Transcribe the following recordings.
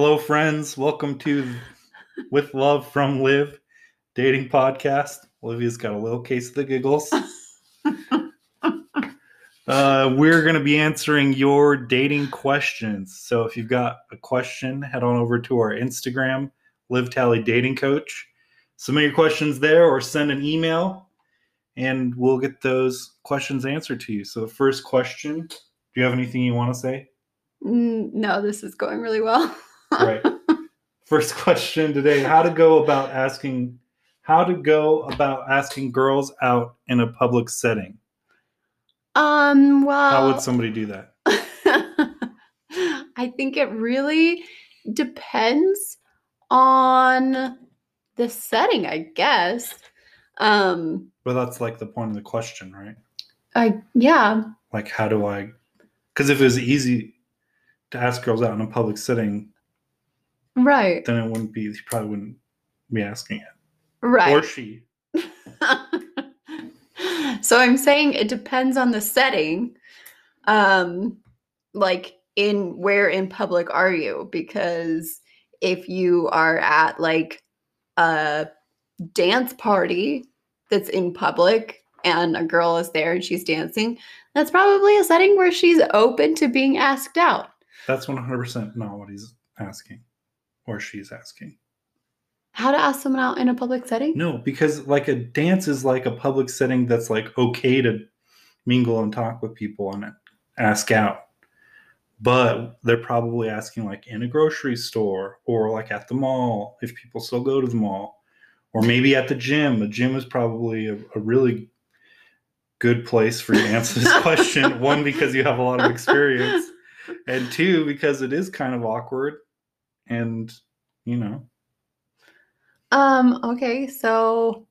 Hello, friends. Welcome to With Love from Liv dating podcast. Olivia's got a little case of the giggles. uh, we're going to be answering your dating questions. So if you've got a question, head on over to our Instagram, Live Tally Dating Coach. Submit your questions there or send an email and we'll get those questions answered to you. So the first question, do you have anything you want to say? Mm, no, this is going really well. right. First question today: How to go about asking? How to go about asking girls out in a public setting? Um. Well, how would somebody do that? I think it really depends on the setting, I guess. Um. But that's like the point of the question, right? I yeah. Like, how do I? Because if it was easy to ask girls out in a public setting, Right. Then it wouldn't be, he probably wouldn't be asking it. Right. Or she. so I'm saying it depends on the setting. Um, like in where in public are you? Because if you are at like a dance party that's in public and a girl is there and she's dancing, that's probably a setting where she's open to being asked out. That's 100% not what he's asking or she's asking. How to ask someone out in a public setting? No, because like a dance is like a public setting that's like okay to mingle and talk with people and ask out. But they're probably asking like in a grocery store or like at the mall if people still go to the mall or maybe at the gym. The gym is probably a, a really good place for you to answer this question. One, because you have a lot of experience, and two, because it is kind of awkward and you know. Um okay so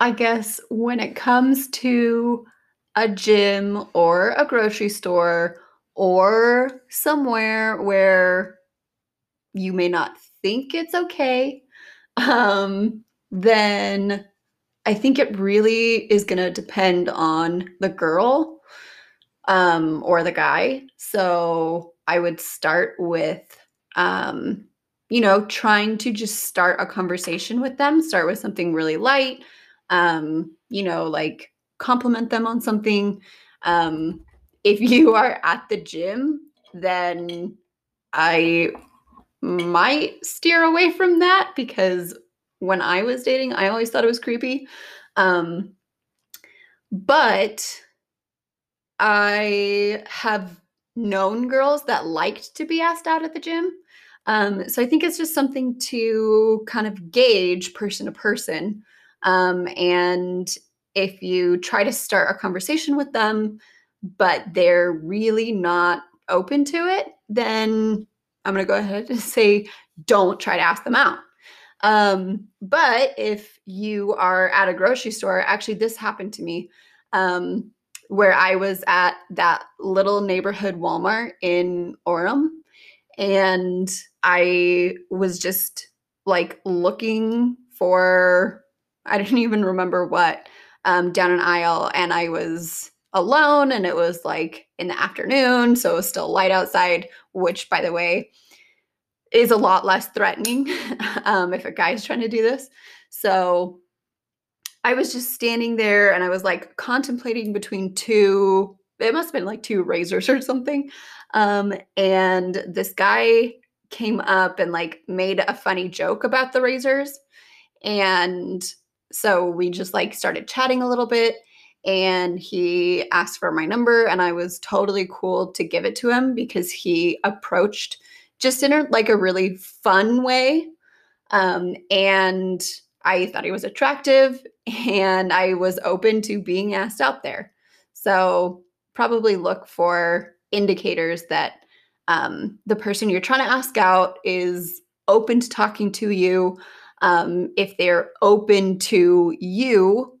i guess when it comes to a gym or a grocery store or somewhere where you may not think it's okay um then i think it really is going to depend on the girl um or the guy. So i would start with um, you know, trying to just start a conversation with them, start with something really light, um, you know, like compliment them on something. Um, if you are at the gym, then I might steer away from that because when I was dating, I always thought it was creepy. Um, but I have known girls that liked to be asked out at the gym. Um, so I think it's just something to kind of gauge person to person. Um, and if you try to start a conversation with them, but they're really not open to it, then I'm going to go ahead and say don't try to ask them out. Um, but if you are at a grocery store, actually, this happened to me um, where I was at that little neighborhood Walmart in Orem and I was just like looking for I don't even remember what um, down an aisle, and I was alone, and it was like in the afternoon, so it was still light outside. Which, by the way, is a lot less threatening um, if a guy's trying to do this. So I was just standing there, and I was like contemplating between two. It must have been like two razors or something. Um, and this guy came up and like made a funny joke about the razors. And so we just like started chatting a little bit and he asked for my number and I was totally cool to give it to him because he approached just in a, like a really fun way. Um, and I thought he was attractive and I was open to being asked out there. So probably look for indicators that um, the person you're trying to ask out is open to talking to you. Um, if they're open to you,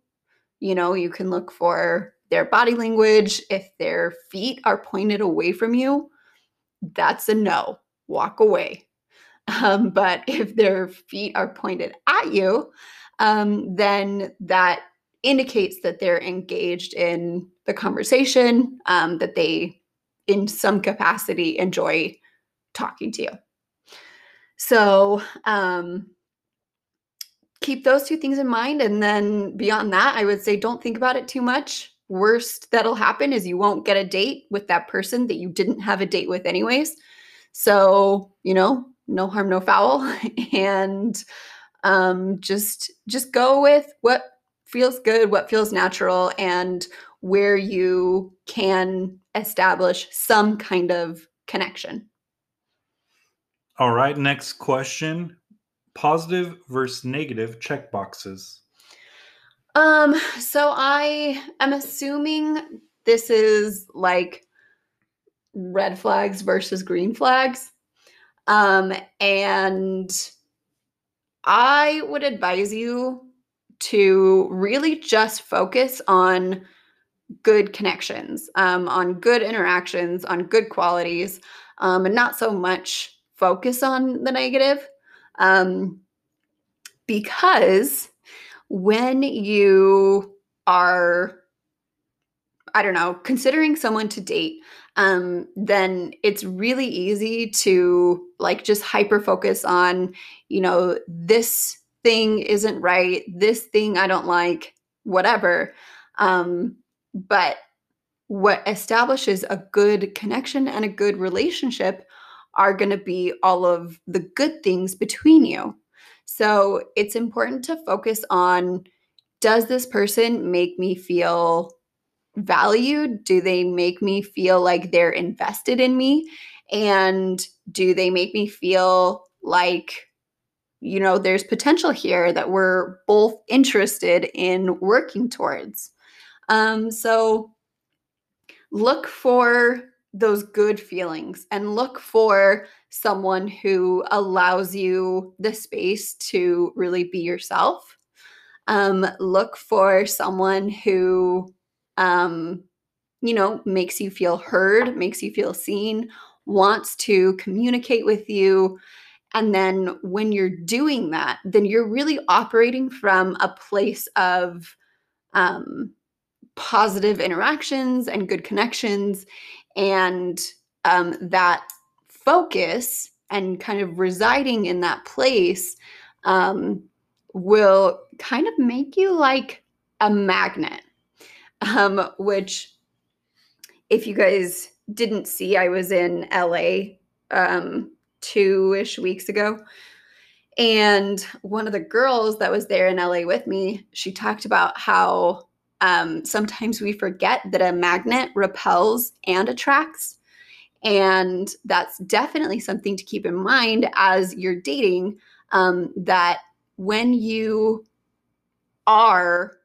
you know, you can look for their body language. If their feet are pointed away from you, that's a no. Walk away. Um, but if their feet are pointed at you, um, then that indicates that they're engaged in the conversation, um, that they in some capacity enjoy talking to you. So, um, keep those two things in mind. And then beyond that, I would say don't think about it too much. Worst that'll happen is you won't get a date with that person that you didn't have a date with, anyways. So, you know, no harm, no foul. and um, just just go with what feels good, what feels natural, and where you can establish some kind of connection. All right, next question. Positive versus negative check boxes. Um, so I am assuming this is like red flags versus green flags. Um, and I would advise you to really just focus on good connections, um, on good interactions, on good qualities, um, and not so much focus on the negative. Um, because when you are, I don't know, considering someone to date, um, then it's really easy to like just hyper focus on, you know, this thing isn't right, this thing I don't like, whatever. Um, but what establishes a good connection and a good relationship are going to be all of the good things between you. So it's important to focus on does this person make me feel valued? Do they make me feel like they're invested in me? And do they make me feel like, you know, there's potential here that we're both interested in working towards? Um, so look for those good feelings and look for someone who allows you the space to really be yourself. Um, look for someone who, um, you know, makes you feel heard, makes you feel seen, wants to communicate with you. And then when you're doing that, then you're really operating from a place of um, positive interactions and good connections and um, that focus and kind of residing in that place um, will kind of make you like a magnet. Um, which if you guys didn't see i was in la um, two-ish weeks ago. And one of the girls that was there in la with me she talked about how um, sometimes we forget that a magnet repels and attracts. And that's definitely something to keep in mind as you're dating um, that when you are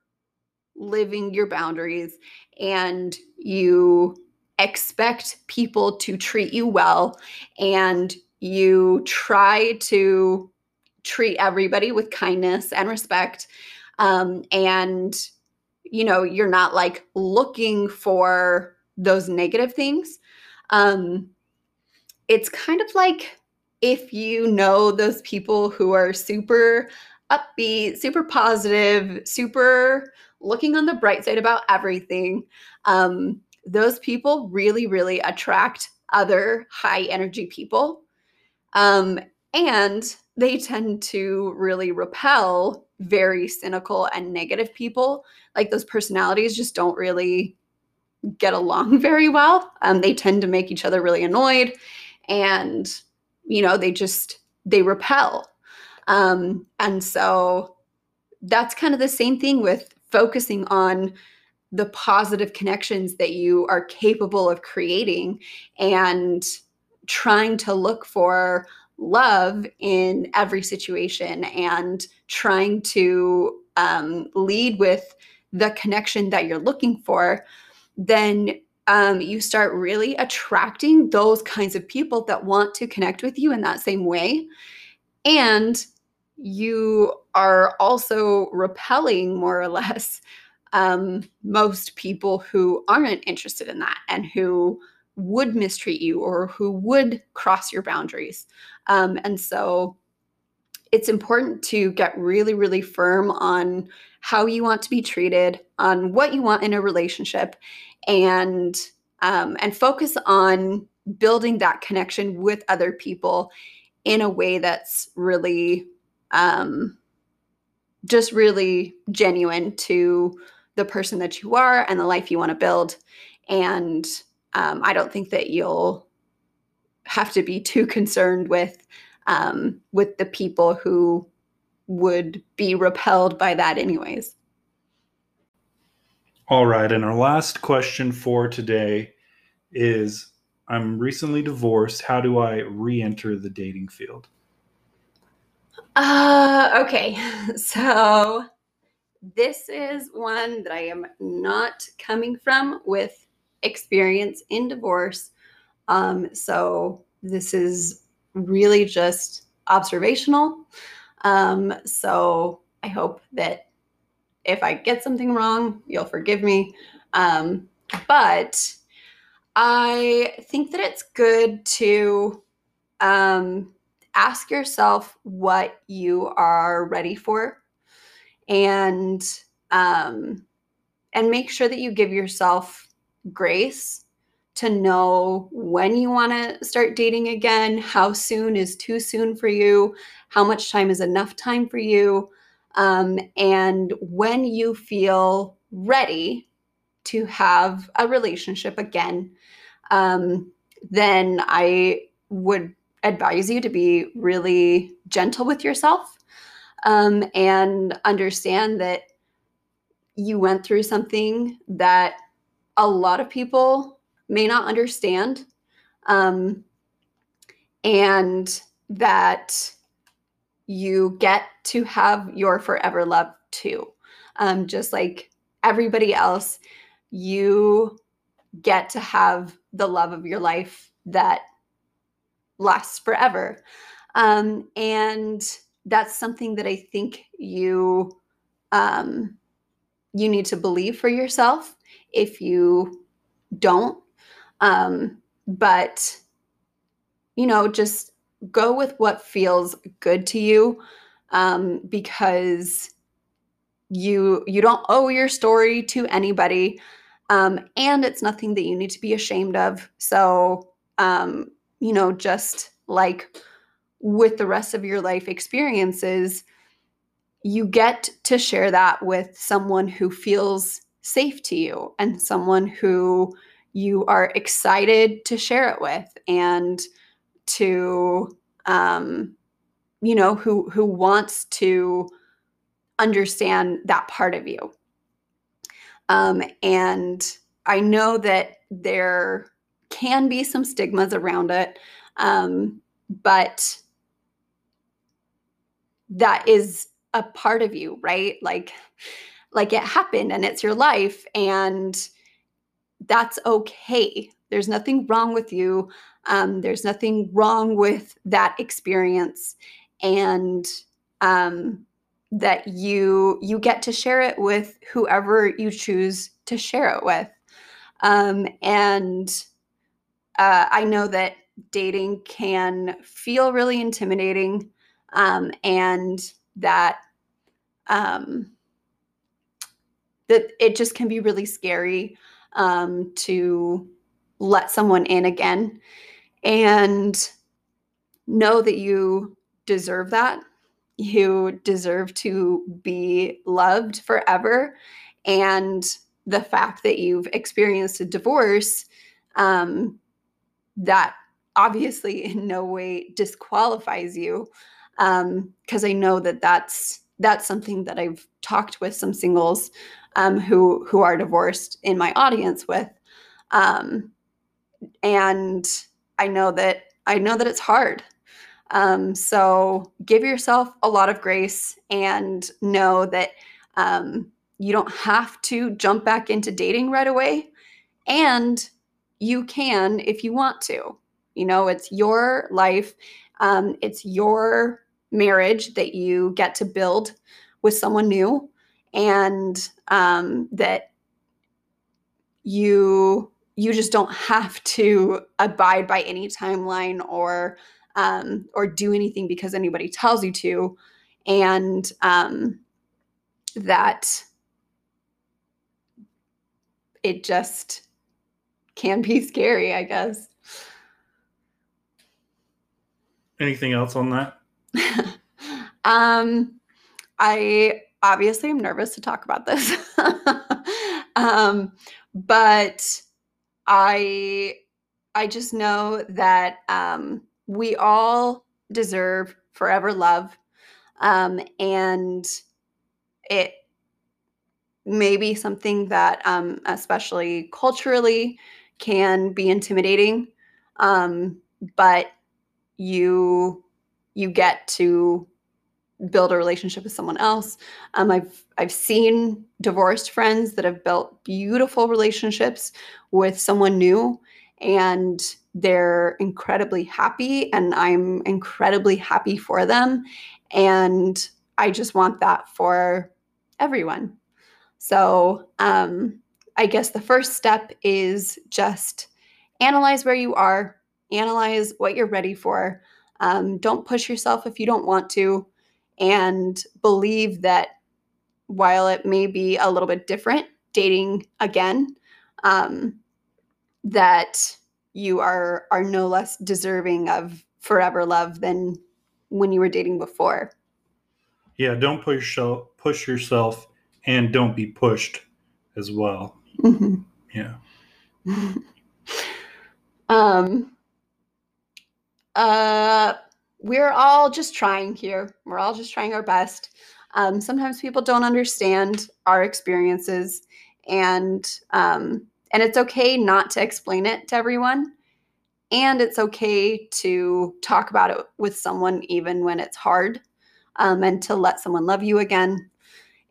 living your boundaries and you expect people to treat you well and you try to treat everybody with kindness and respect um, and you know you're not like looking for those negative things um it's kind of like if you know those people who are super upbeat super positive super looking on the bright side about everything um those people really really attract other high energy people um and they tend to really repel very cynical and negative people like those personalities just don't really get along very well. Um, they tend to make each other really annoyed, and you know they just they repel. Um, and so that's kind of the same thing with focusing on the positive connections that you are capable of creating and trying to look for love in every situation and trying to um, lead with the connection that you're looking for, then um, you start really attracting those kinds of people that want to connect with you in that same way. And you are also repelling more or less um, most people who aren't interested in that and who would mistreat you or who would cross your boundaries. Um, and so it's important to get really, really firm on how you want to be treated, on what you want in a relationship, and um, and focus on building that connection with other people in a way that's really um, just really genuine to the person that you are and the life you want to build. And um, I don't think that you'll have to be too concerned with um, with the people who would be repelled by that, anyways. All right, and our last question for today is I'm recently divorced. How do I re enter the dating field? Uh, okay. So this is one that I am not coming from with experience in divorce. Um, so this is really just observational. Um, so I hope that if I get something wrong, you'll forgive me. Um, but I think that it's good to um, ask yourself what you are ready for and um, and make sure that you give yourself grace to know when you want to start dating again how soon is too soon for you how much time is enough time for you um, and when you feel ready to have a relationship again um, then i would advise you to be really gentle with yourself um, and understand that you went through something that a lot of people may not understand um, and that you get to have your forever love too um, just like everybody else you get to have the love of your life that lasts forever. Um, and that's something that I think you um, you need to believe for yourself. If you don't, um, but you know, just go with what feels good to you, um, because you you don't owe your story to anybody, um, and it's nothing that you need to be ashamed of. So um, you know, just like with the rest of your life experiences, you get to share that with someone who feels safe to you and someone who you are excited to share it with and to um, you know who who wants to understand that part of you um, and i know that there can be some stigmas around it. Um, but that is a part of you, right? Like, like it happened and it's your life and that's okay. There's nothing wrong with you. Um, there's nothing wrong with that experience. And um, that you you get to share it with whoever you choose to share it with um, and uh, I know that dating can feel really intimidating um, and that um, that it just can be really scary um, to let someone in again and know that you deserve that. You deserve to be loved forever and the fact that you've experienced a divorce um, that obviously in no way disqualifies you because um, I know that that's that's something that I've talked with some singles um, who who are divorced in my audience with, um, and I know that I know that it's hard. Um, so give yourself a lot of grace and know that um, you don't have to jump back into dating right away, and you can if you want to. You know, it's your life, um, it's your marriage that you get to build with someone new, and um, that you you just don't have to abide by any timeline or um, or do anything because anybody tells you to, and um, that it just can be scary, I guess. Anything else on that? um, I obviously am nervous to talk about this. um, but I I just know that um, we all deserve forever love. Um, and it may be something that, um, especially culturally, can be intimidating. Um, but you you get to build a relationship with someone else. Um, I've I've seen divorced friends that have built beautiful relationships with someone new, and they're incredibly happy, and I'm incredibly happy for them. And I just want that for everyone. So um, I guess the first step is just analyze where you are, analyze what you're ready for. Um, don't push yourself if you don't want to and believe that while it may be a little bit different dating again um, that you are are no less deserving of forever love than when you were dating before. Yeah don't push yourself push yourself and don't be pushed as well. Mm-hmm. yeah. Um uh we're all just trying here. We're all just trying our best. Um, sometimes people don't understand our experiences, and um, and it's okay not to explain it to everyone, and it's okay to talk about it with someone even when it's hard, um, and to let someone love you again.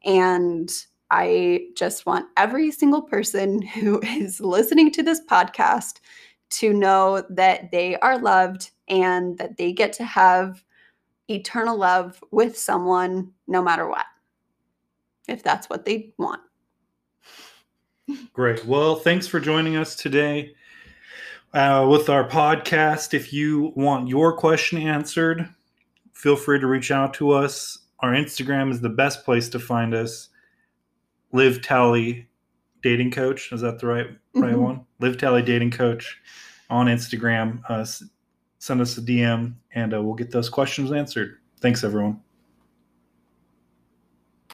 And I just want every single person who is listening to this podcast to know that they are loved and that they get to have eternal love with someone no matter what, if that's what they want. Great. Well, thanks for joining us today uh, with our podcast. If you want your question answered, feel free to reach out to us. Our Instagram is the best place to find us. Live Tally Dating Coach. Is that the right right mm-hmm. one? Live Tally Dating Coach on Instagram. Uh, send us a DM and uh, we'll get those questions answered. Thanks, everyone.